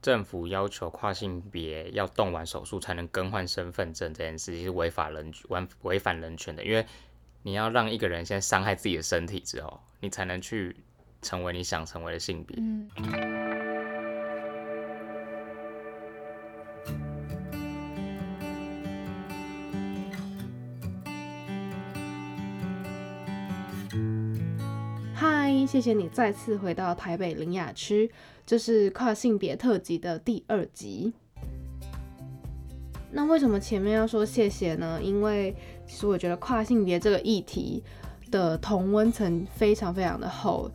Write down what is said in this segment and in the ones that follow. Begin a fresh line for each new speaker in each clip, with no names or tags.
政府要求跨性别要动完手术才能更换身份证这件事情是违法人违违反人权的，因为你要让一个人先伤害自己的身体之后，你才能去成为你想成为的性别。
谢谢你再次回到台北林雅区，这是跨性别特辑的第二集。那为什么前面要说谢谢呢？因为其实我觉得跨性别这个议题的同温层非常非常的厚。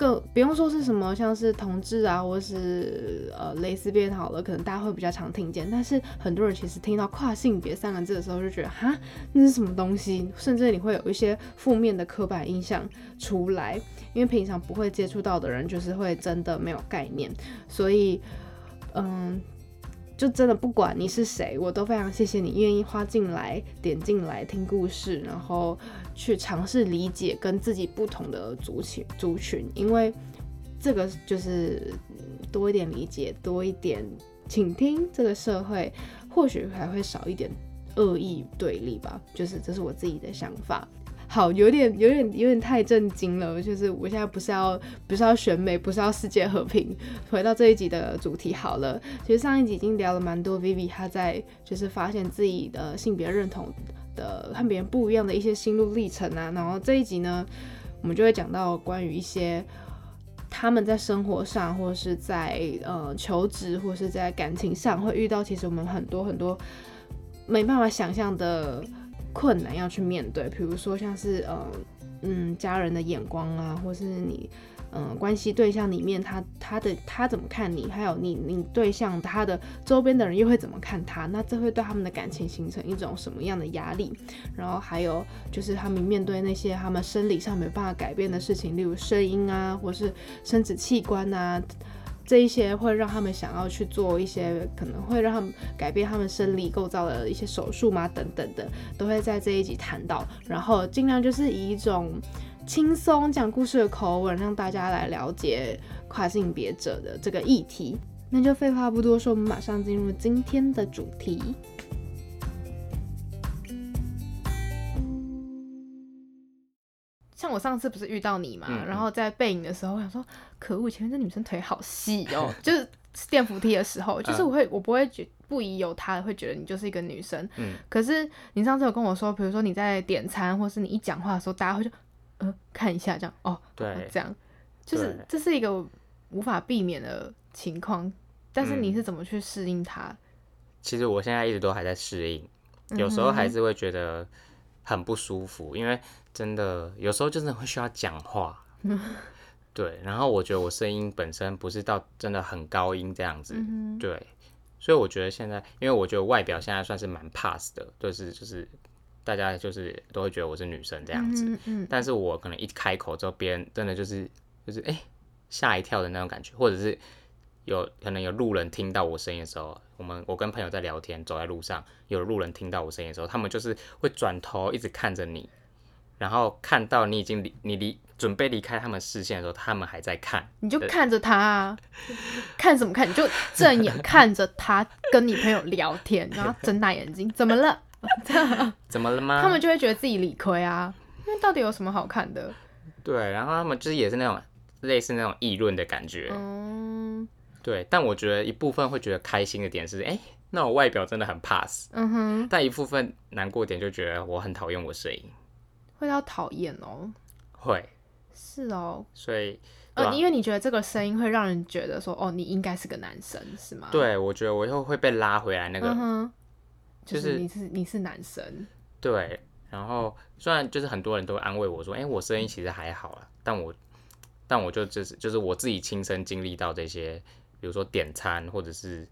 更不用说是什么，像是同志啊，或是呃蕾丝边好了，可能大家会比较常听见。但是很多人其实听到跨性别三个字的时候，就觉得哈，那是什么东西？甚至你会有一些负面的刻板印象出来，因为平常不会接触到的人，就是会真的没有概念。所以，嗯。就真的不管你是谁，我都非常谢谢你愿意花进来点进来听故事，然后去尝试理解跟自己不同的族群族群，因为这个就是多一点理解，多一点倾听，这个社会或许还会少一点恶意对立吧。就是这是我自己的想法。好，有点有点有点太震惊了，就是我现在不是要不是要选美，不是要世界和平，回到这一集的主题好了。其实上一集已经聊了蛮多，Vivi 她在就是发现自己的性别认同的和别人不一样的一些心路历程啊。然后这一集呢，我们就会讲到关于一些他们在生活上，或者是在呃求职，或是在感情上会遇到，其实我们很多很多没办法想象的。困难要去面对，比如说像是呃嗯家人的眼光啊，或是你嗯关系对象里面他他的他怎么看你，还有你你对象他的周边的人又会怎么看他，那这会对他们的感情形成一种什么样的压力？然后还有就是他们面对那些他们生理上没办法改变的事情，例如声音啊，或是生殖器官啊。这一些会让他们想要去做一些可能会让他们改变他们生理构造的一些手术吗？等等的，都会在这一集谈到。然后尽量就是以一种轻松讲故事的口吻，让大家来了解跨性别者的这个议题。那就废话不多说，我们马上进入今天的主题。像我上次不是遇到你嘛，然后在背影的时候，我想说，可恶，前面这女生腿好细哦，就是电扶梯的时候，就是我会，我不会觉不疑有他，会觉得你就是一个女生。嗯。可是你上次有跟我说，比如说你在点餐，或是你一讲话的时候，大家会就呃看一下这样，哦，
对，
这样，就是这是一个无法避免的情况。但是你是怎么去适应它？
其实我现在一直都还在适应，有时候还是会觉得很不舒服，因为。真的，有时候真的会需要讲话，对。然后我觉得我声音本身不是到真的很高音这样子，对。所以我觉得现在，因为我觉得外表现在算是蛮 pass 的，就是就是大家就是都会觉得我是女生这样子。但是我可能一开口之后，别人真的就是就是哎吓一跳的那种感觉，或者是有可能有路人听到我声音的时候，我们我跟朋友在聊天，走在路上，有路人听到我声音的时候，他们就是会转头一直看着你。然后看到你已经离你离准备离开他们视线的时候，他们还在看，
你就看着他，啊看什么看？你就正眼看着他跟你朋友聊天，然后睁大眼睛，怎么了？
怎么了吗？
他们就会觉得自己理亏啊，因为到底有什么好看的？
对，然后他们就是也是那种类似那种议论的感觉，嗯，对。但我觉得一部分会觉得开心的点是，哎，那我外表真的很 pass，嗯哼。但一部分难过点就觉得我很讨厌我声音。
会到讨厌哦，
会
是哦，
所以
呃，因为你觉得这个声音会让人觉得说，哦，你应该是个男生，是吗？
对，我觉得我又会被拉回来那个，
就是你是你是男生，
对。然后虽然就是很多人都安慰我说，哎，我声音其实还好了，但我但我就就是就是我自己亲身经历到这些，比如说点餐或者是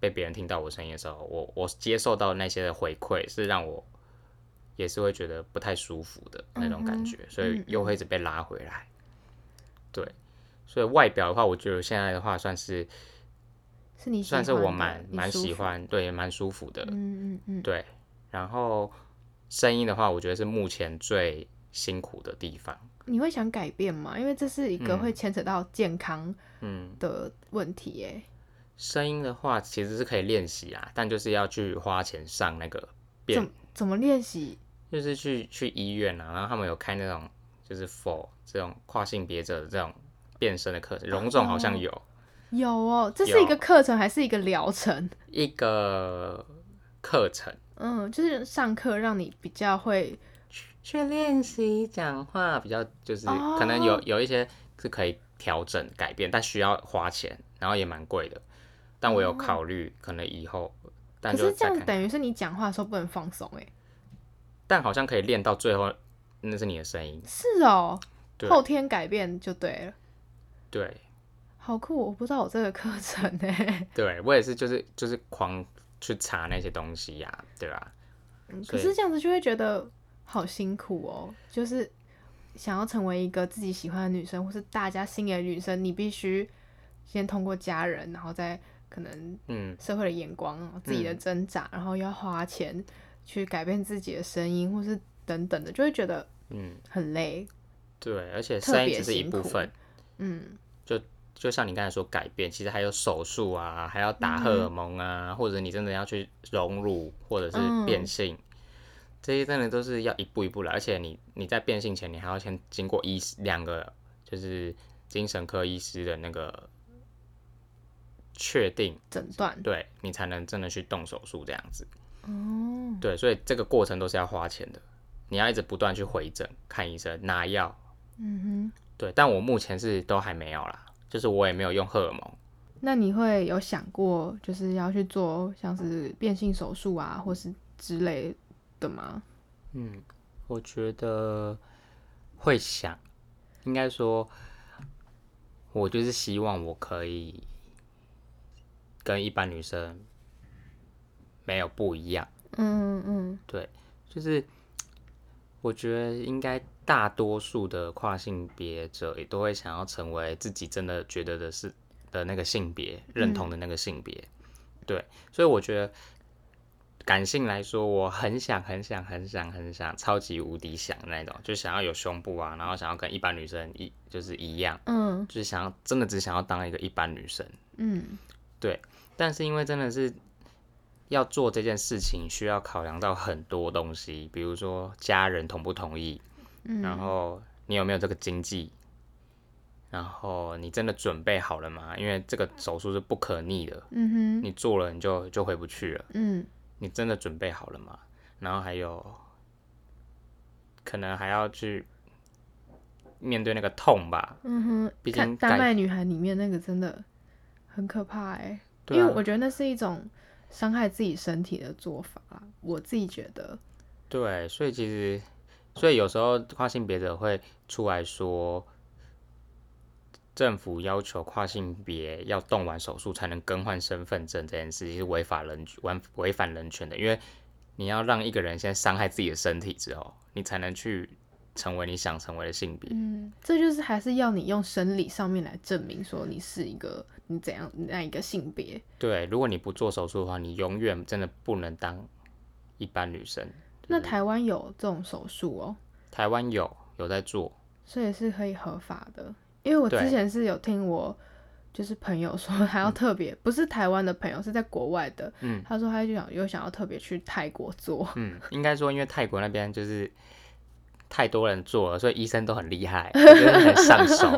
被别人听到我声音的时候，我我接受到那些的回馈是让我。也是会觉得不太舒服的那种感觉，所以又会一直被拉回来。对，所以外表的话，我觉得现在的话算是
是你
算是我蛮蛮喜欢，对，蛮舒服的。嗯嗯嗯，对。然后声音的话，我觉得是目前最辛苦的地方。
你会想改变吗？因为这是一个
嗯
会牵扯到健康
嗯，
的问题耶。
声音的话其实是可以练习啊，但就是要去花钱上那个变
怎怎么练习？
就是去去医院啊，然后他们有开那种就是 for 这种跨性别者的这种变身的课程，荣总好像有、
有哦，这是一个课程还是一个疗程？
一个课程
嗯，就是上课让你比较会
去练习讲话，比较就是
哦
可能有有一些是可以调整改变，但需要花钱，然后也蛮贵的。但我有考虑可能以后，但
可
就是
这样等于是你讲话的时候不能放松哎。
但好像可以练到最后，那是你的声音，
是哦，后天改变就对了。
对。
好酷，我不知道我这个课程哎。
对我也是，就是就是狂去查那些东西呀、对吧、
嗯可是这样子就会觉得好辛苦哦，就是想要成为一个自己喜欢的女生，或是大家心里的女生，你必须先通过家人，然后再可能
嗯，
社会的眼光，自己的挣扎，然后要花钱去改变自己的声音，或是等等的，就会觉得
嗯，
很累。
对，而且声音只是一部分，
嗯，
就就像你刚才说改变，其实还有手术啊，还要打荷尔蒙啊，或者你真的要去融入，或者是
嗯
变性，这些真的都是要一步一步来。而且你你在变性前，你还要先经过医师两个就是精神科医师的那个确定，
诊断
对你才能真的去动手术这样子。
哦，
对，所以这个过程都是要花钱的，你要一直不断去回诊、看医生、拿药。
嗯哼
对，但我目前是都还没有啦，就是我也没有用荷尔蒙。
那你会有想过就是要去做像是变性手术啊，或是之类的吗？
嗯，我觉得会想，应该说，我就是希望我可以跟一般女生没有不一样。
嗯嗯。
对就是我觉得应该大多数的跨性别者也都会想要成为自己真的觉得的是的那个性别认同的那个性别，对，所以我觉得感性来说，我很想很想很想很想超级无敌想那种，就想要有胸部啊，然后想要跟一般女生一就是一样，
嗯。
就是想要真的只想要当一个一般女生，
嗯
但是因为真的是要做这件事情，需要考量到很多东西，比如说家人同不同意，
嗯，
然后你有没有这个经济，然后你真的准备好了吗？因为这个手术是不可逆的，
嗯哼
你做了你就就回不去了。
嗯
你真的准备好了吗？然后还有可能还要去面对那个痛吧，
嗯哼，
毕《竟改
丹麦女孩》里面那个真的很可怕哎、因为我觉得那是一种伤害自己身体的做法啦，我自己觉得，
对，所以其实，所以有时候跨性别者会出来说，政府要求跨性别要动完手术才能更换身份证这件事情是违法人违违反人权的，因为你要让一个人先伤害自己的身体之后，你才能去成为你想成为的性别。
嗯，这就是还是要你用生理上面来证明说你是一个你怎样那一个性别，
对，如果你不做手术的话，你永远真的不能当一般女生。
那台湾有这种手术哦，
台湾有有在做，
所以是可以合法的。因为我之前是有听我就是朋友说，还要特别、不是台湾的朋友，是在国外的，
嗯。
他说他就想又想要特别去泰国做，
嗯，应该说因为泰国那边就是太多人做了，所以医生都很厉害，就是很上手，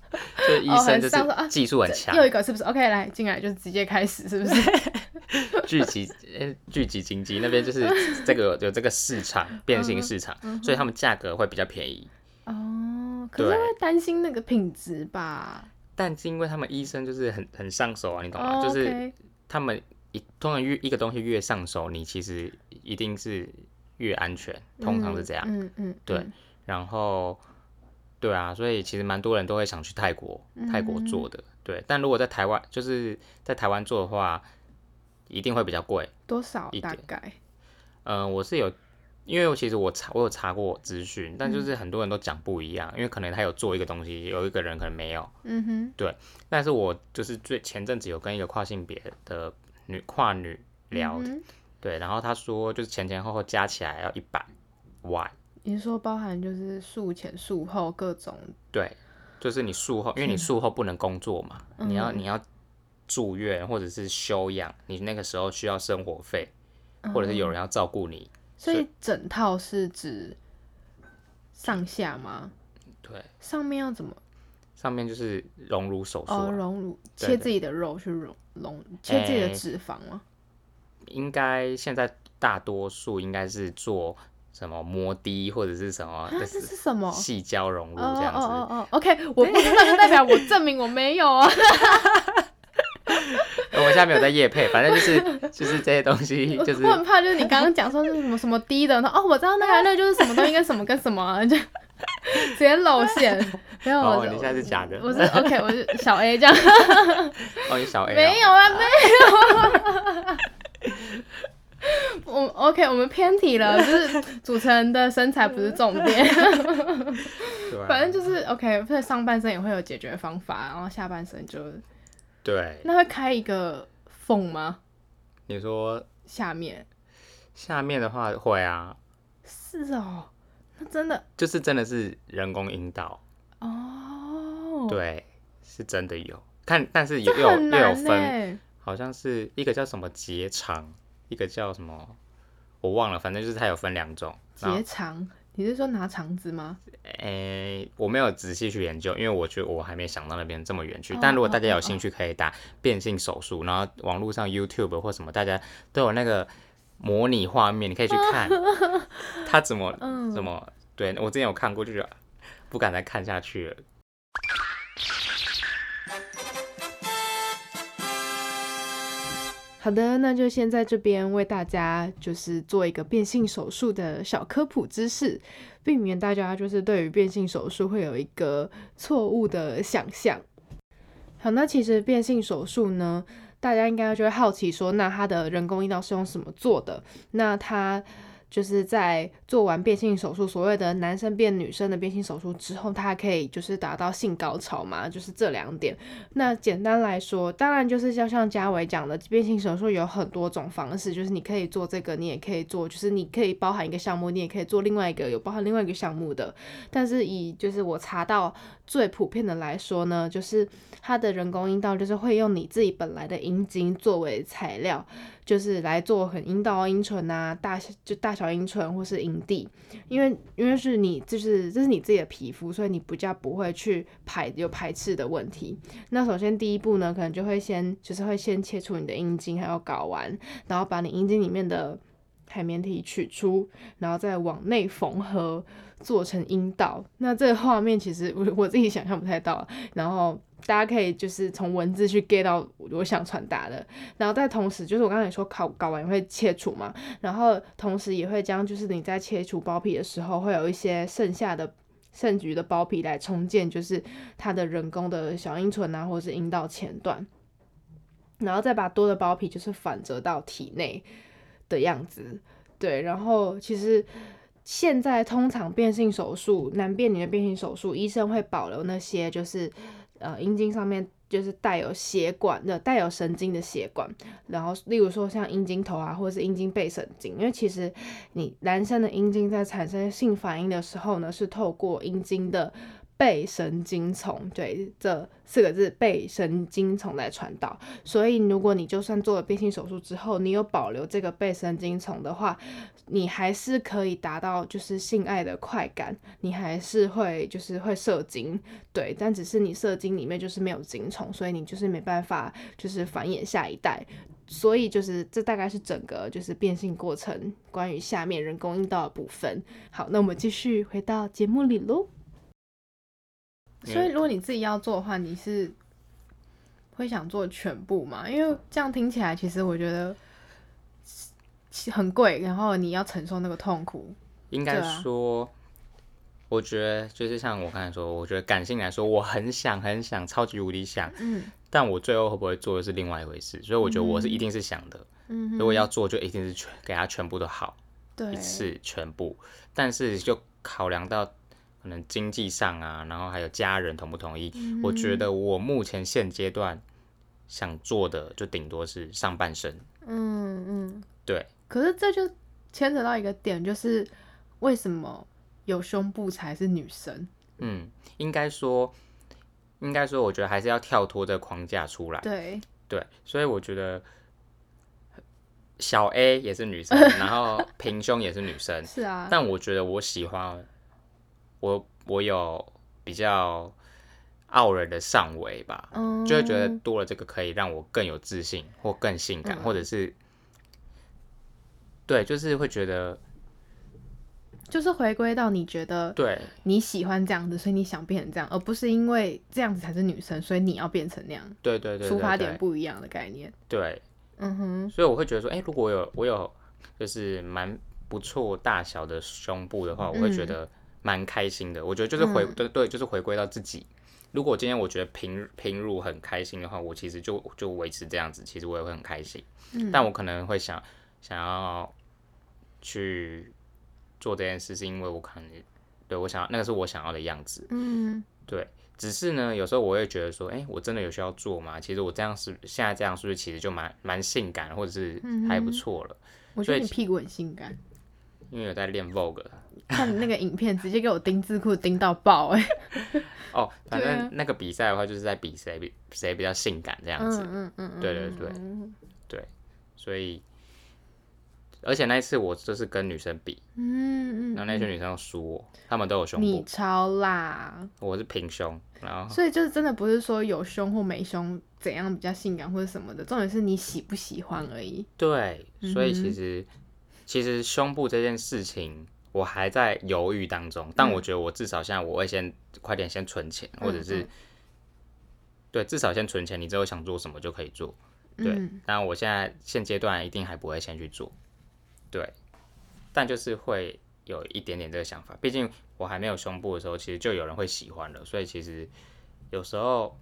所以医
哦
生就是技术很强，
又一个是不是？OK，来进来就直接开始，是不是？
聚集呃聚集经济那边就是这个有这个市场变形市场，所以他们价格会比较便宜。
哦，可是
对
会担心那个品质吧？
但是因为他们医生就是很很上手啊，你懂吗？
哦
就是他们一通常越一个东西越上手，你其实一定是越安全，通常是这样。
嗯嗯，嗯
对然后，对啊，所以其实蛮多人都会想去泰国，泰国做的。对，但如果在台湾，就是在台湾做的话，一定会比较贵。
多少
一点
大概？
嗯、我是有，因为我其实我查我有查过资讯，但就是很多人都讲不一样，因为可能他有做一个东西，有一个人可能没有。
嗯哼，对
但是我就是最前阵子有跟一个跨性别的女跨女聊，对，然后他说就是前前后后加起来要一百万，
你是说包含就是术前术后各种？
对，就是你术后，因为你术后不能工作嘛，你要你要住院或者是休养，你那个时候需要生活费，或者是有人要照顾你，
所以整套是指上下吗？
对，
上面要怎么？
上面就是隆乳手术啊、
哦，隆乳切自己的肉去隆隆，切自己的脂肪吗？
应该现在大多数应该是做什么摩的或者是什么
啊，这是什么？
细胶溶乳
哦
这样子。
哦哦哦，OK，我不知道，就代表我证明我没有啊。
我们现在没有在夜配，反正就是就是这些东西，就是
我很怕，就是你刚刚讲说是什么什么低的，然后哦，我知道那个那个就是什么东西跟什么跟什么啊，就直接露馅。没有，我
哦你现在是假的
我是 OK，我是小 A 这样，
哦，你小 A
没有啊，没有。我 OK，我们偏题了，就是主持人的身材不是重点，反正就是 OK，所以上半身也会有解决方法，然后下半身就
对。
那会开一个缝吗？
你说
下面。
下面的话会啊，
是哦，那真的。
就是真的是人工引导，
哦，，
对，是真的有。看，但是有又有分，好像是一个叫什么结肠，一个叫什么我忘了，反正就是它有分两种。
结肠，你是说拿肠子吗？
诶、我没有仔细去研究，因为我觉得我还没想到那边这么远去。
哦
但如果大家有兴趣，可以打变性手术，然后网络上 YouTube 或什么，大家都有那个模拟画面，你可以去看 他怎么
嗯
怎么。对我之前有看过，就觉得不敢再看下去了。
好的，那就先在这边为大家就是做一个变性手术的小科普知识，避免大家就是对于变性手术会有一个错误的想象。好，那其实变性手术呢，大家应该就会好奇说，那它的人工阴道是用什么做的？那它就是在做完变性手术，所谓的男生变女生的变性手术之后，它还可以就是达到性高潮嘛？就是这两点。那简单来说，当然就是要像嘉伟讲的，变性手术有很多种方式，就是你可以做这个，你也可以做，就是你可以包含一个项目，你也可以做另外一个有包含另外一个项目的。但是以就是我查到最普遍的来说呢，就是它的人工阴道就是会用你自己本来的阴茎作为材料，就是来做很阴道、阴唇啊、大小就大小阴唇或是阴蒂，因为因为是你就是这是你自己的皮肤，所以你比较不会去排有排斥的问题。那首先第一步呢，可能就会先就是会先切除你的阴茎还有睾丸，然后把你阴茎里面的海绵体取出，然后再往内缝合，做成阴道。那这个画面其实我我自己想象不太到，然后大家可以就是从文字去 get 到我想传达的，然后在同时就是我刚才也说睾睾丸也会切除嘛，然后同时也会将就是你在切除包皮的时候会有一些剩下的。剩余的包皮来重建，就是它的人工的小阴唇啊，或者是阴道前段，然后再把多的包皮就是反折到体内的样子。对，然后其实现在通常变性手术，男变女的变性手术，医生会保留那些就是呃阴茎上面就是带有血管的、带有神经的血管，然后例如说像阴茎头啊，或者是阴茎背神经，因为其实你男生的阴茎在产生性反应的时候呢，是透过阴茎的背神经丛，对，这四个字背神经丛来传导。所以如果你就算做了变性手术之后，你有保留这个背神经丛的话，你还是可以达到就是性爱的快感，你还是会就是会射精，对，但只是你射精里面就是没有精虫，所以你就是没办法就是繁衍下一代。所以就是这大概是整个就是变性过程关于下面人工阴道的部分。好，那我们继续回到节目里喽。所以如果你自己要做的话，你是会想做全部吗？因为这样听起来，其实我觉得是很贵，然后你要承受那个痛苦。
应该说，我觉得就是像我刚才说，我觉得感性来说，我很想很想，超级无敌想，
嗯
但我最后会不会做的是另外一回事。所以我觉得我是一定是想的，
嗯，
如果要做就一定是全给他全部都好，
对
一次全部。但是就考量到可能经济上啊，然后还有家人同不同意，
嗯
我觉得我目前现阶段想做的就顶多是上半身。
嗯嗯，
对，
可是这就牵扯到一个点，就是为什么有胸部才是女生。
嗯，应该说，应该说，我觉得还是要跳脱这个框架出来。
对，
对，所以我觉得小 A 也是女生，然后平胸也是女生，
是啊，
但我觉得我喜欢我我有比较傲人的上围吧，
嗯，
就会觉得多了这个可以让我更有自信或更性感，
嗯
或者是对，就是会觉得
就是回归到你觉得
对
你喜欢这样子，所以你想变成这样，而不是因为这样子才是女生，所以你要变成那样，
对对对，
出发点不一样的概念。
对，
嗯哼，
所以我会觉得说，哎、如果我有我有就是蛮不错大小的胸部的话，我会觉
嗯。
得蛮开心的。我觉得就是回、
嗯
对对，就是回归到自己。如果今天我觉得平平乳很开心的话，我其实就就维持这样子，其实我也会很开心。
嗯
但我可能会想想要去做这件事，是因为我可能对我想要那个是我想要的样子。
嗯
对，只是呢，有时候我会觉得说，哎、我真的有需要做吗？其实我这样是现在这样是不是其实就蛮蛮性感，或者是还不错了？
我觉得你屁股很性感，
因为有在练 Vogue
看你那个影片，直接给我钉字裤钉到爆哎、
哦，反正那个比赛的话，就是在比谁比谁比较性感这样子，
嗯嗯嗯，
对对对。
对
所以而且那一次我就是跟女生比，
嗯嗯，
然后那些女生都输我，她们都有胸部，
你超辣，
我是平胸，然后
所以就是真的不是说有胸或没胸怎样比较性感或者什么的，重点是你喜不喜欢而已。
对，所以其实、其实胸部这件事情。我还在犹豫当中，但我觉得我至少现在我会先快点先存钱，或者是
嗯
对，至少先存钱，你之后想做什么就可以做。对，
嗯
当然我现在现阶段一定还不会先去做，对，但就是会有一点点这个想法，毕竟我还没有胸部的时候，其实就有人会喜欢了，所以其实有时候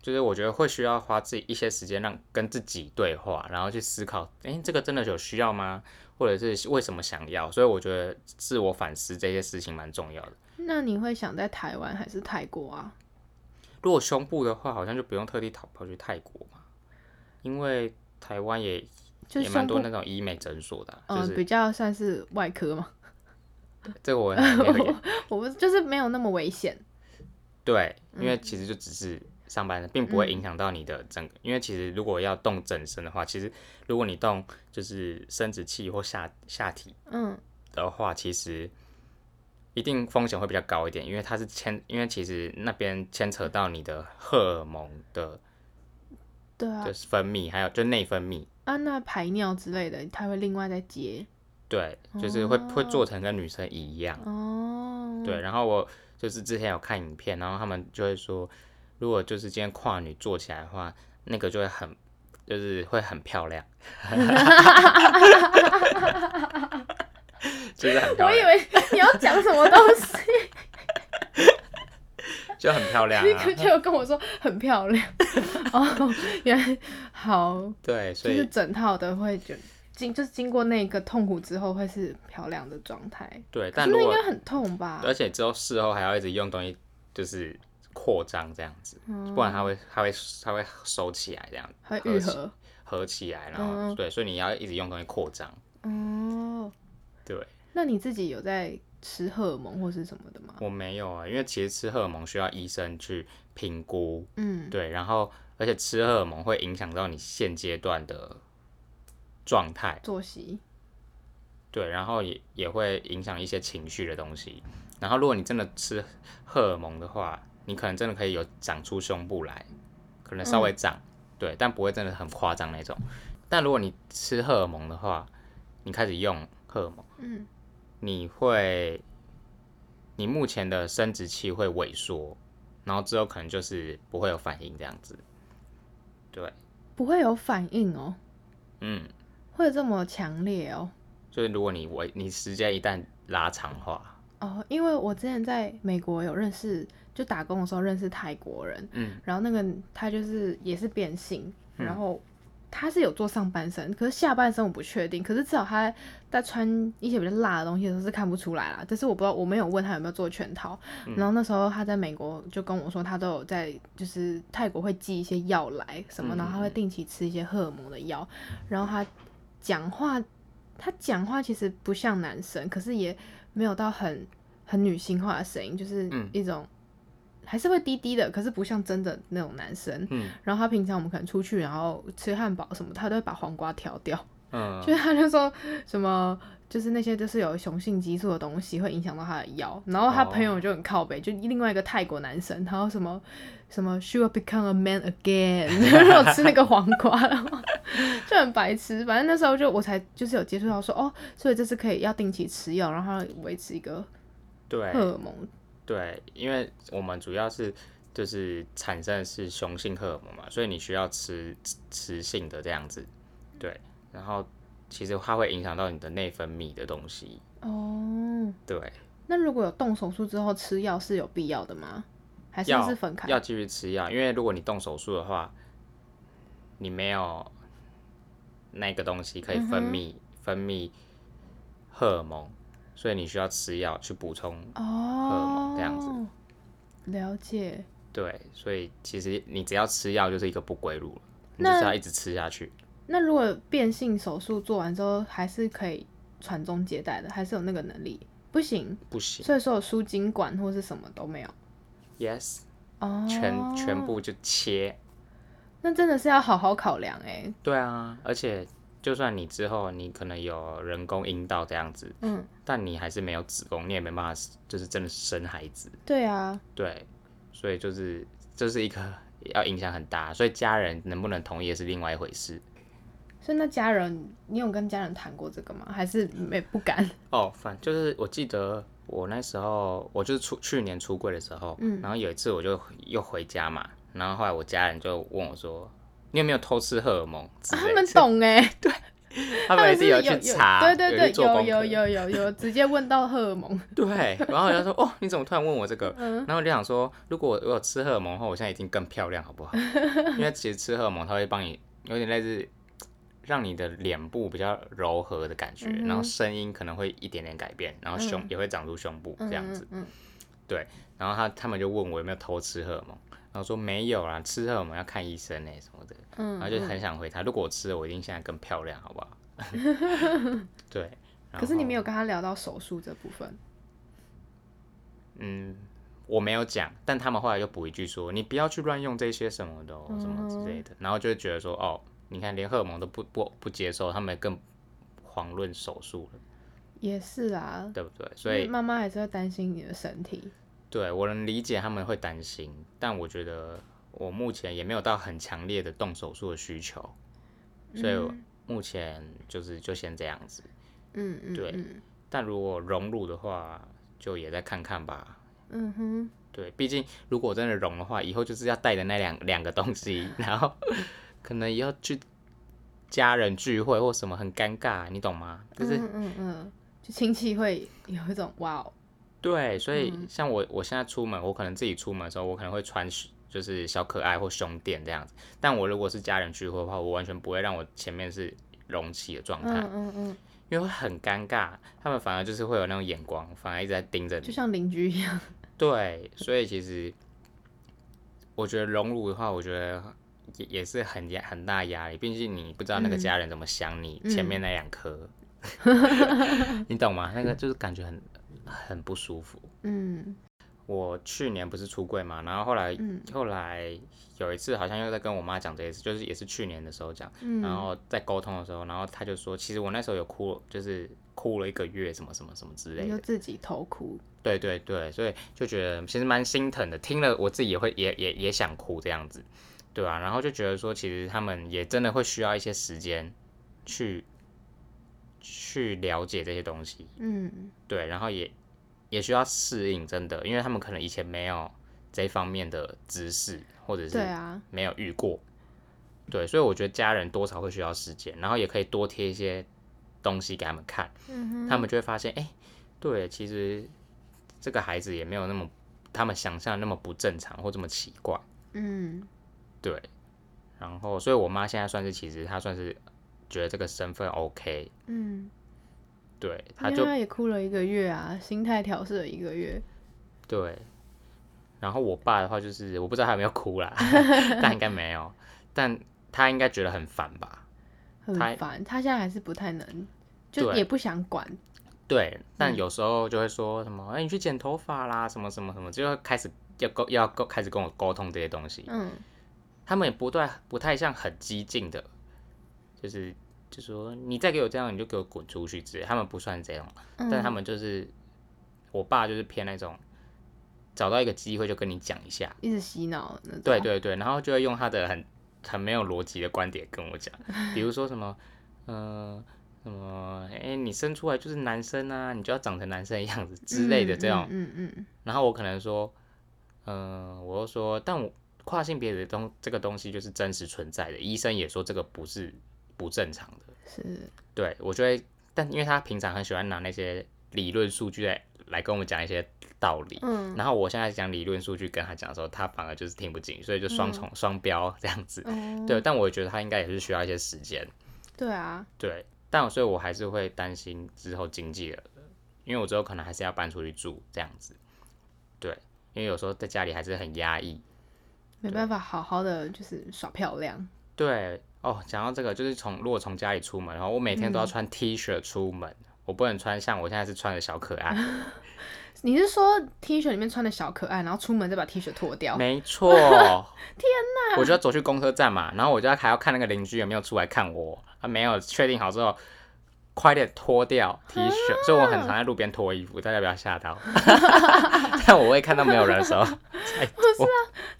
就是我觉得会需要花自己一些时间让跟自己对话，然后去思考，诶，这个真的有需要吗？或者是为什么想要？所以我觉得自我反思这些事情蛮重要的。
那你会想在台湾还是泰国啊？
如果胸部的话，好像就不用特地跑跑去泰国嘛，因为台湾也
就
也蛮多，那种医美诊所的啊、
嗯、
就是
比较算是外科嘛，
这个我
我不就是没有那么危险。
对，因
嗯
为其实就只是上班，并不会影响到你的整个。因为其实如果要动整身的话，其实如果你动就是生殖器或下下体
嗯
的话，其实一定风险会比较高一点，因为它是牵，因为其实那边牵扯到你的荷尔蒙的
对啊
就，是分泌，还有就内分泌。
啊那排尿之类的，它会另外再接。
对，就是会、会做成跟女生一样。
哦，
对，然后我就是之前有看影片，然后他们就会说，如果就是今天跨女做起来的话，那个就会很，就是会很漂亮，就是很漂
我以
亮，
为你要讲什么东西，
就很漂亮
立
啊
刻。就跟我说很漂亮。哦，原来好，
对，所以
就是整套的会觉经就是经过那个痛苦之后会是漂亮的状态。
对，但
那应该很痛吧？
而且之后事后还要一直用东西，就是扩张这样子，不然它会它会它会收起来这样，
会
合
合。
合起来，然后、
嗯
对，所以你要一直用东西扩张。
哦，
对，
那你自己有在吃荷尔蒙或是什么的吗？
我没有啊，因为其实吃荷尔蒙需要医生去评估，
嗯，
对，然后而且吃荷尔蒙会影响到你现阶段的状态，
作息。
对，然后也也会影响一些情绪的东西。然后如果你真的吃荷尔蒙的话，你可能真的可以有长出胸部来，可能稍微长，对，但不会真的很夸张那种。但如果你吃荷尔蒙的话，你开始用荷尔蒙，
嗯，
你会，你目前的生殖器会萎缩，然后之后可能就是不会有反应这样子。对，
不会有反应哦，
嗯，
会有这么强烈哦。
就是如果你我你时间一旦拉长话，
哦，因为我之前在美国有认识，就打工的时候认识泰国人，
嗯，
然后那个他就是也是变性，然后他是有做上半身，可是下半身我不确定，可是至少他在穿一些比较辣的东西的时候是看不出来啦。但是我不知道，我没有问他有没有做全套。然后那时候他在美国就跟我说，他都有在就是泰国会寄一些药来什么，然后他会定期吃一些荷尔蒙的药，然后他讲话。他讲话其实不像男生，可是也没有到很很女性化的声音，就是一种还是会低低的，可是不像真的那种男生。
嗯，
然后他平常我们可能出去，然后吃汉堡什么，他都会把黄瓜挑掉。
嗯，
就是他就说什么，就是那些就是有雄性激素的东西会影响到他的腰。然后他朋友就很靠北，就另外一个泰国男生，他说什么什么 she will become a man again，然后吃那个黄瓜，然后就很白痴。反正那时候就我才就是有接触到说哦，所以这是可以要定期吃药，然后维持一个
对
荷尔蒙。
对，因为我们主要是就是产生的是雄性荷尔蒙嘛，所以你需要吃雌性的这样子，对。然后其实它会影响到你的内分泌的东西。
哦。
对。
那如果有动手术之后吃药是有必要的吗？还是是分开？
要继续吃药，因为如果你动手术的话，你没有那个东西可以分泌分泌荷尔蒙，所以你需要吃药去补充荷尔蒙这样子。
了解。
对，所以其实你只要吃药就是一个不归路了，你就是要一直吃下去。
那如果变性手术做完之后，还是可以传宗接代的，还是有那个能力？不行，
不行。
所以说有输精管或是什么都没有。
Yes，
哦，
全全部就切。
那真的是要好好考量哎。
对啊，而且就算你之后你可能有人工阴道这样子，
嗯，
但你还是没有子宫，你也没办法就是真的生孩子。
对啊。
对，所以就是这是一个要影响很大，所以家人能不能同意是另外一回事。
所以那家人，你有跟家人谈过这个吗？还是没不敢？
哦，反就是我记得我那时候，我就是出去年出柜的时候，嗯，然后有一次我就又回家嘛，然后后来我家人就问我说：“你有没有偷吃荷尔蒙？”
他们懂哎，
对，他们是有去查，
对对对，有有有有有直接问到荷尔蒙，
对，然后我就说：“哦，你怎么突然问我这个？”然后我就想说，如果我有吃荷尔蒙的话，我现在一定更漂亮，好不好？因为其实吃荷尔蒙，它会帮你有点类似。让你的脸部比较柔和的感觉，然后声音可能会一点点改变，然后胸也会长出胸部这样子。对，然后他他们就问我有没有偷吃荷尔蒙，然后说没有啦，吃荷尔蒙要看医生呢什么的。嗯然后就很想回他，如果我吃了，我一定现在更漂亮，好不好？对。
可是你没有跟他聊到手术这部分。
嗯，我没有讲，但他们后来又补一句说：“你不要去乱用这些什么的，什么之类的。”然后就觉得说：“哦。”你看，连荷尔蒙都不不不接受，他们更遑论手术了。
也是啊，
对不对？所以
妈妈还是会担心你的身体。
对，我能理解他们会担心，但我觉得我目前也没有到很强烈的动手术的需求，所以目前就是就先这样子。
嗯嗯，
对。但如果融入的话，就也再看看吧。
嗯哼。
对，毕竟如果真的融的话，以后就是要带的那两 两个东西，然后。可能要去家人聚会或什么很尴尬，你懂吗？就是
嗯嗯嗯，就亲戚会有一种哇哦。
对，所以像我我现在出门，我可能自己出门的时候，我可能会穿就是小可爱或胸垫这样子。但我如果是家人聚会的话，我完全不会让我前面是隆起的状态，
嗯嗯嗯，
因为会很尴尬，他们反而就是会有那种眼光，反而一直在盯着你，
就像邻居一样。
对，所以其实我觉得融入的话，我觉得。也也是很压很大压力，毕竟你不知道那个家人怎么想你前面那两颗，你懂吗？那个就是感觉很很不舒服。
嗯，
我去年不是出柜嘛，然后后来后来有一次好像又在跟我妈讲这件事，就是也是去年的时候讲，嗯然后在沟通的时候，然后他就说，其实我那时候有哭，就是哭了一个月，什么什么什么之类的，
就自己偷哭。
对对对，所以就觉得其实蛮心疼的，听了我自己也会也也也想哭这样子。对啊，然后就觉得说，其实他们也真的会需要一些时间去去了解这些东西，
嗯，
对，然后也也需要适应，真的，因为他们可能以前没有这方面的知识，或者是没有遇过，对，所以我觉得家人多少会需要时间，然后也可以多贴一些东西给他们看，他们就会发现，哎，对，其实这个孩子也没有那么他们想象那么不正常或这么奇怪，
嗯。
对，然后，所以我妈现在算是，其实她算是觉得这个身份 OK，
嗯，
对，他就他
也哭了一个月啊，心态调试了一个月，
对，然后我爸的话就是，我不知道他有没有哭啦，但应该没有，但他应该觉得很烦吧，
很烦，他现在还是不太能，就也不想管，
对，但有时候就会说什么，哎、你去剪头发啦，什么什么什么，就会开始要沟要沟开始跟我沟通这些东西。
嗯。
他们也不断不太像很激进的，就是就说你再给我这样，你就给我滚出去之类。他们不算这样，
嗯，
但他们就是我爸就是偏那种找到一个机会就跟你讲一下，
一直洗脑。
对对对，然后就会用他的很很没有逻辑的观点跟我讲，比如说什么，呃，什么，哎、你生出来就是男生啊，你就要长成男生的样子之类的这种，
嗯嗯嗯
然后我可能说，嗯、我又说，但我跨性别的东这个东西就是真实存在的，医生也说这个不是不正常的，
嗯，是，
对我就会，但因为他平常很喜欢拿那些理论数据来来跟我们讲一些道理，
嗯
然后我现在讲理论数据跟他讲的时候，他反而就是听不进，所以就双重双标这样子。
哦，
对，但我觉得他应该也是需要一些时间。
对啊，
对，但所以我还是会担心之后经济了，因为我之后可能还是要搬出去住这样子。对，因为有时候在家里还是很压抑。
没办法好好的就是耍漂亮。
对，哦，讲到这个，就是从如果从家里出门，然后我每天都要穿 T 恤出门，我不能穿像我现在是穿的小可爱。
你是说 T 恤里面穿的小可爱，然后出门再把 T 恤脱掉？
没错，天哪！我就要走去公车站嘛，然后我就要还要看那个邻居有没有出来看我，啊，没有确定好之后，快点脱掉 T 恤，所以我很常在路边脱衣服，大家不要吓到。但我会看到没有人的时候，才脱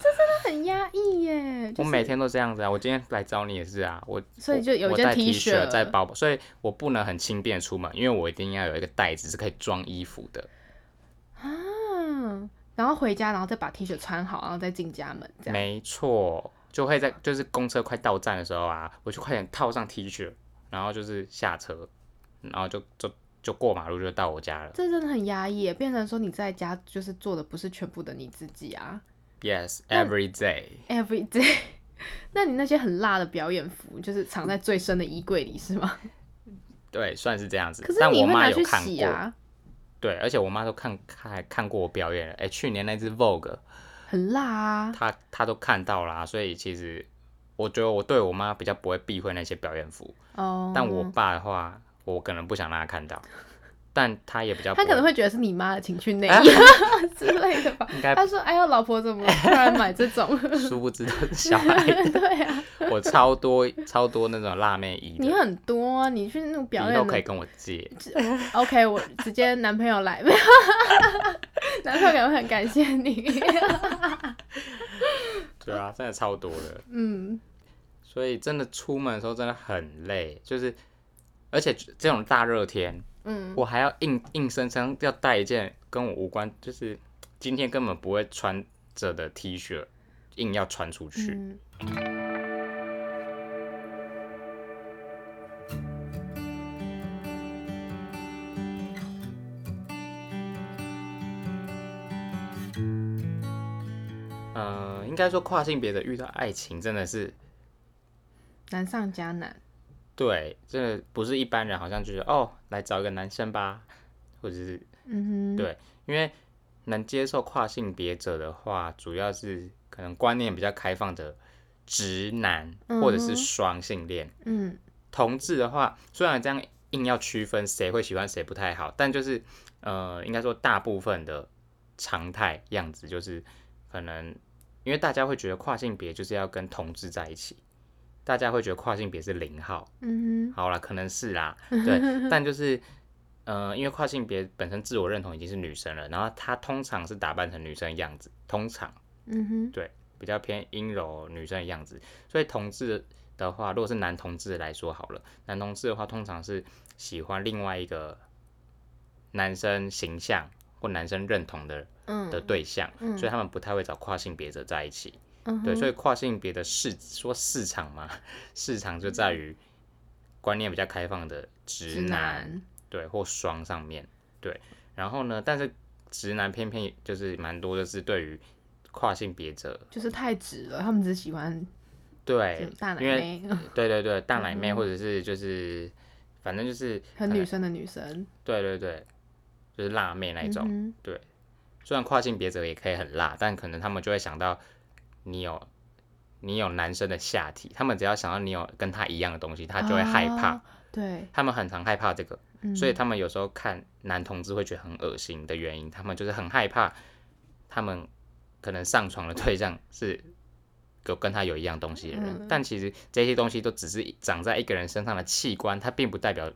那很压抑耶。就是
我每天都这样子啊，我今天来找你也是啊，我
所以就有一件 T 恤
在包包，所以我不能很轻便出门，因为我一定要有一个袋子是可以装衣服的。
啊，然后回家，然后再把 T 恤穿好，然后再进家门，这样。
没错，就会在就是公车快到站的时候啊，我就快点套上 T 恤，然后就是下车，然后就就就过马路就到我家了。
这真的很压抑耶，变成说你在家就是做的不是全部的你自己啊
Yes, every day.
Every day. 那你那些很辣的表演服，就是藏在最深的衣柜里是吗？
对，算是这样子
可。是
我
你会拿去
妈有看过，
洗啊，
对，而且我妈都看看看过我表演了。哎、去年那只 Vogue，
很辣啊。
她她都看到啦，所以其实我觉得我对我妈比较不会避讳那些表演服，
哦，
但我爸的话，我可能不想让他看到，但他也比较不
他可能
会
会觉得是你妈的情趣内
啊
衣之类的吧。
应该
他说：“哎呦，老婆怎么突然买这种
殊不知都是小 孩的。
对啊，
我超多超多那种辣妹衣的，
你很多啊，你去那种表演
都可以跟我借。
OK，我直接男朋友来，男朋友可能会很感谢你。
对啊，真的超多的。
嗯，
所以真的出门的时候真的很累，就是而且这种大热天，
嗯，
我还要硬硬生生要带一件跟我无关，就是今天根本不会穿着的 T 恤，硬要穿出去。
嗯
呃，应该说跨性别的遇到爱情真的是
难上加难。
对，真的不是一般人好像就是哦，来找一个男生吧，或者是
嗯哼，
对因为能接受跨性别者的话，主要是可能观念比较开放的直男或者是双性恋。
嗯。
同志的话，虽然这样硬要区分谁会喜欢谁不太好，但就是呃，应该说大部分的常态样子就是可能，因为大家会觉得跨性别就是要跟同志在一起，大家会觉得跨性别是零号。
嗯哼
好啦，可能是啦，对，但就是。呃，因为跨性别本身自我认同已经是女生了，然后她通常是打扮成女生的样子，通常，
嗯哼，
对比较偏阴柔女生的样子，所以同志的话，如果是男同志来说好了，男同志的话通常是喜欢另外一个男生形象或男生认同的
嗯
的对象，
嗯
所以他们不太会找跨性别者在一起。
嗯
对，所以跨性别的市说市场嘛，市场就在于观念比较开放的直
直
男，
男，
对，或双上面对。然后呢，但是直男偏偏就是蛮多的是对于跨性别者，
就是太直了，他们只喜欢
对，
大奶妹，
对对对，大 奶妹
嗯
或者是就是反正就是
很女生的女生
对对对，就是辣妹那一种。
嗯
虽然跨性别者也可以很辣，但可能他们就会想到你有你有男生的下体，他们只要想到你有跟他一样的东西，他就会害怕。
啊对，
他们很常害怕这个，所以他们有时候看男同志会觉得很恶心的原因，他们就是很害怕，他们可能上床的对象是有跟他有一样东西的人，但其实这些东西都只是长在一个人身上的器官，它并不代表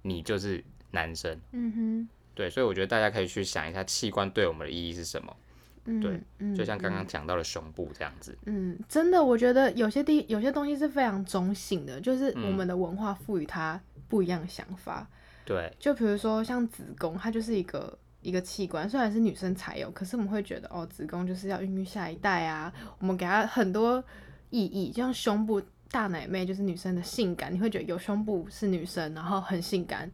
你就是男生。
嗯哼，
对，所以我觉得大家可以去想一下器官对我们的意义是什么。
嗯
对，
嗯
就像刚刚讲到的胸部这样子。
嗯，真的，我觉得有些地有些东西是非常中性的，就是我
嗯
们的文化赋予它不一样的想法。
对，
就比如说像子宫，它就是一个一个器官，虽然是女生才有，可是我们会觉得哦，子宫就是要孕育下一代啊，我们给它很多意义，就像胸部。大奶妹就是女生的性感，你会觉得有胸部是女生，然后很性感。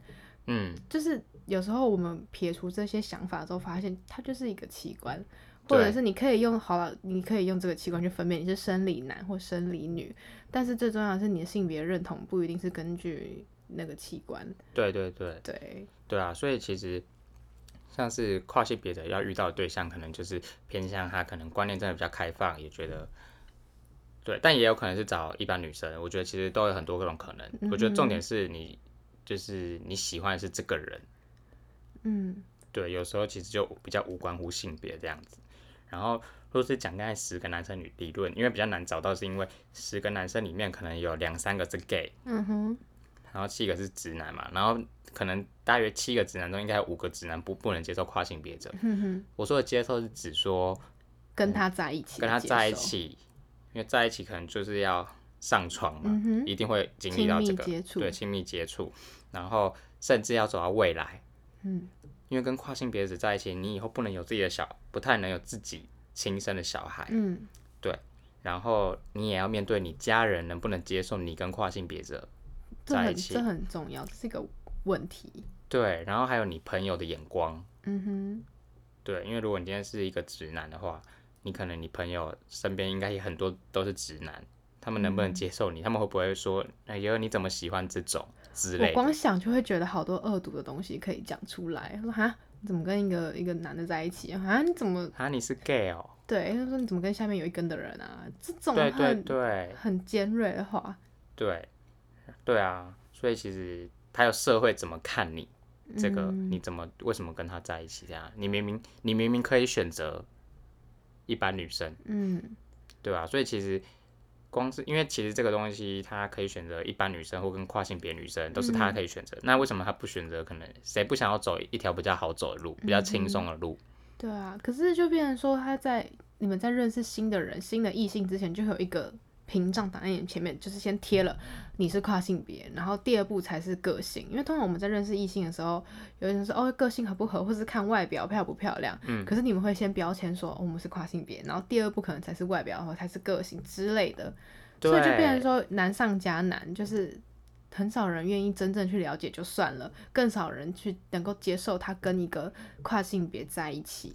嗯，
就是有时候我们撇除这些想法之后，发现它就是一个器官，或者是你可以用好了，你可以用这个器官去分辨你是生理男或生理女，但是最重要的是你的性别认同不一定是根据那个器官。
对对对
对，
对啊，所以其实像是跨性别者要遇到的对象，可能就是偏向他可能观念真的比较开放，也觉得。对，但也有可能是找一般女生，我觉得其实都有很多各种可能。我觉得重点是你，就是你喜欢的是这个人，
嗯
对，有时候其实就比较无关乎性别这样子。然后，如果是讲刚才十个男生女理论，因为比较难找到，是因为十个男生里面可能有两三个是 gay，
嗯哼，
然后七个是直男嘛，然后可能大约七个直男中应该有五个直男不不能接受跨性别者。
嗯哼，
我说的接受是指说
跟他在一起，
跟他在一，起，因为在一起可能就是要上床嘛，
嗯
一定会经历到这个对亲密接触，然后甚至要走到未来。
嗯
因为跟跨性别者在一起，你以后不能有自己的小，不太能有自己亲生的小孩，
嗯。
对然后你也要面对你家人能不能接受你跟跨性别者在一起
很这很重要，这是一个问题。
对，然后还有你朋友的眼光，
嗯哼，
对，因为如果你今天是一个直男的话，你可能你朋友身边应该也很多都是直男，他们能不能接受你？他们会不会说，哎呦你怎么喜欢这种之
我
类的？
光想就会觉得好多恶毒的东西可以讲出来。他说哈，你怎么跟一个一个男的在一起啊？啊，你怎么
啊，你是 gay 哦？
对？他说你怎么跟下面有一根的人啊？这种
对对
很
对
很尖锐的话，
对对啊，所以其实还有社会怎么看你，这个
嗯
你怎么为什么跟他在一起？这样你明明你明明可以选择一般女生，
嗯
对吧、所以其实光是因为其实这个东西，他可以选择一般女生或跟跨性别女生，都是他可以选择。那为什么他不选择？可能谁不想要走一条比较好走的路，比较轻松的路？
对啊。可是就变成说他在你们在认识新的人、新的异性之前，就会有一个屏障挡在你前面，就是先贴了你是跨性别，然后第二步才是个性。因为通常我们在认识异性的时候，有人说哦个性合不合，或是看外表漂不漂亮。
嗯
可是你们会先标签说、哦我们是跨性别，然后第二步可能才是外表，然后才是个性之类的。所以就变成说难上加难，就是很少人愿意真正去了解就算了，更少人去能够接受他跟一个跨性别在一起。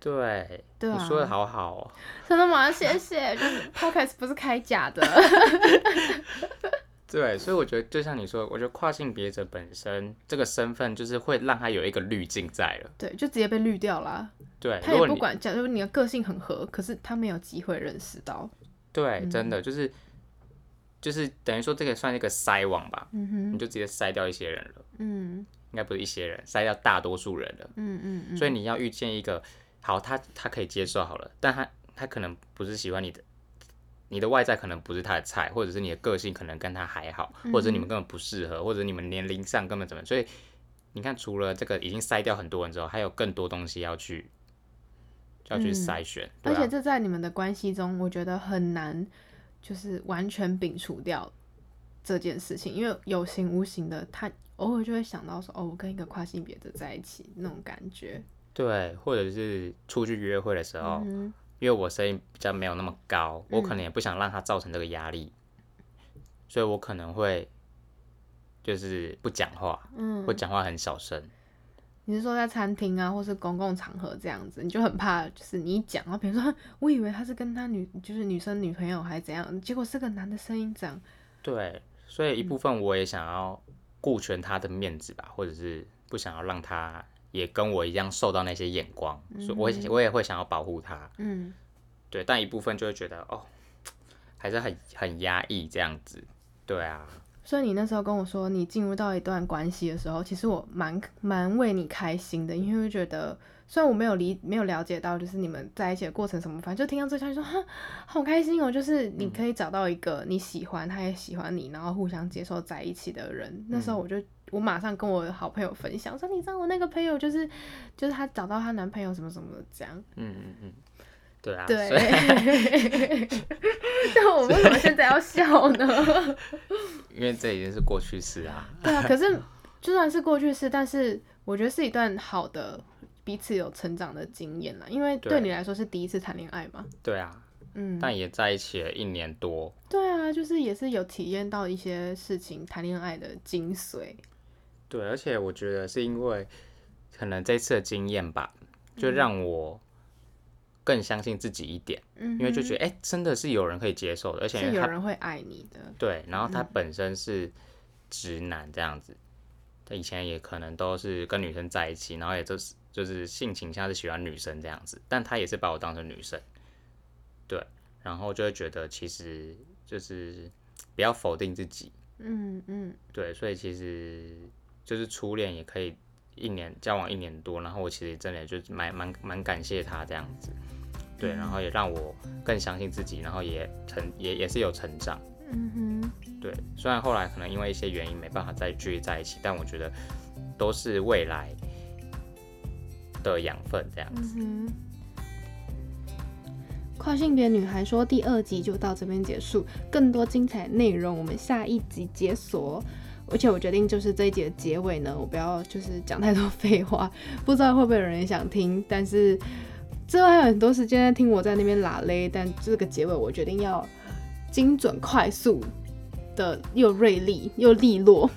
对，
对啊
你说的好好哦。
真的吗？谢谢。就是 podcast 不是开假的。
对，所以我觉得就像你说，我觉得跨性别者本身这个身份就是会让他有一个滤镜在了。
对，就直接被滤掉啦。
对，
他也不管，假如你的个性很合，可是他没有机会认识到。
对，真的就是就是等于说这个算一个筛网吧，你就直接筛掉一些人了，
嗯
应该不是一些人，筛掉大多数人了。
嗯嗯嗯，
所以你要遇见一个好，他他可以接受好了，但他他可能不是喜欢你的，你的外在可能不是他的菜，或者是你的个性可能跟他还好，或者是你们根本不适合，或者你们年龄上根本怎么，所以你看，除了这个已经筛掉很多人之后，还有更多东西要去要去
嗯
筛选，
而且这在你们的关系中，我觉得很难，就是完全摒除掉这件事情，因为有形无形的，他偶尔就会想到说，哦，我跟一个跨性别的在一起那种感觉。
对，或者是出去约会的时候，
嗯
因为我声音比较没有那么高，我可能也不想让他造成这个压力，所以我可能会就是不讲话，
嗯，
或讲话很小声。
你是说在餐厅啊，或是公共场合这样子，你就很怕，就是你一讲，然后比如说，我以为他是跟他女，就是女生女朋友还是怎样，结果是个男的声音这样。
对，所以一部分我也想要顾全他的面子吧，或者是不想要让他也跟我一样受到那些眼光，所以我也我也会想要保护他。
嗯
对，但一部分就会觉得哦，还是很很压抑这样子。对啊，
所以你那时候跟我说你进入到一段关系的时候，其实我蛮蛮为你开心的，因为觉得虽然我没有理没有了解到就是你们在一起的过程什么，反正就听到这消息说哈好开心哦，就是你可以找到一个你喜欢，他也喜欢你，然后互相接受在一起的人。那时候我就我马上跟我的好朋友分享说，你知道我那个朋友就是就是她找到她男朋友什么什么的这样。
嗯嗯嗯，对啊，
对，但我为什么现在要笑呢？
因为这已经是过去式啊。
对啊，可是就算是过去式，但是我觉得是一段好的彼此有成长的经验啦。因为对
对
你来说是第一次谈恋爱嘛，
对啊，
嗯，
但也在一起了一年多。
对啊，就是也是有体验到一些事情，谈恋爱的精髓。
对，而且我觉得是因为可能这次的经验吧，就让我更相信自己一点，
嗯，
因为就觉得哎、诶真的是有人可以接受的，而且
有人会爱你的。
对，然后他本身是直男这样子，他以前也可能都是跟女生在一起，然后也就是就是性倾向是喜欢女生这样子，但他也是把我当成女生，对，然后就会觉得其实就是不要否定自己，
嗯嗯。
对，所以其实就是初恋也可以一年交往一年多，然后我其实真的就是蛮蛮蛮感谢他这样子，对，然后也让我更相信自己，然后也成也也是有成长。
嗯哼，
对，虽然后来可能因为一些原因没办法再聚在一起，但我觉得都是未来的养分这样子。
嗯。跨性别女孩说第二集就到这边结束，更多精彩内容我们下一集解锁。而且我决定就是这一集的结尾呢，我不要就是讲太多 废话，不知道会不会有人想听，但是之后还有很多时间听我在那边拉嘞，但这个结尾我决定要精准、快速的，又锐利又利落。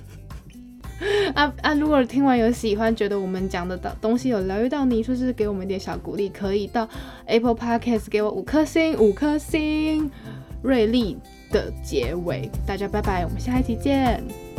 啊啊！如果听完有喜欢，觉得我们讲的东东西有疗愈到你，就是给我们一点小鼓励，可以到 Apple Podcast 给我五颗星，五颗星。锐利的结尾，大家拜拜，我们下一期见。